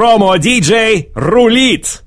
Промо-диджей рулит!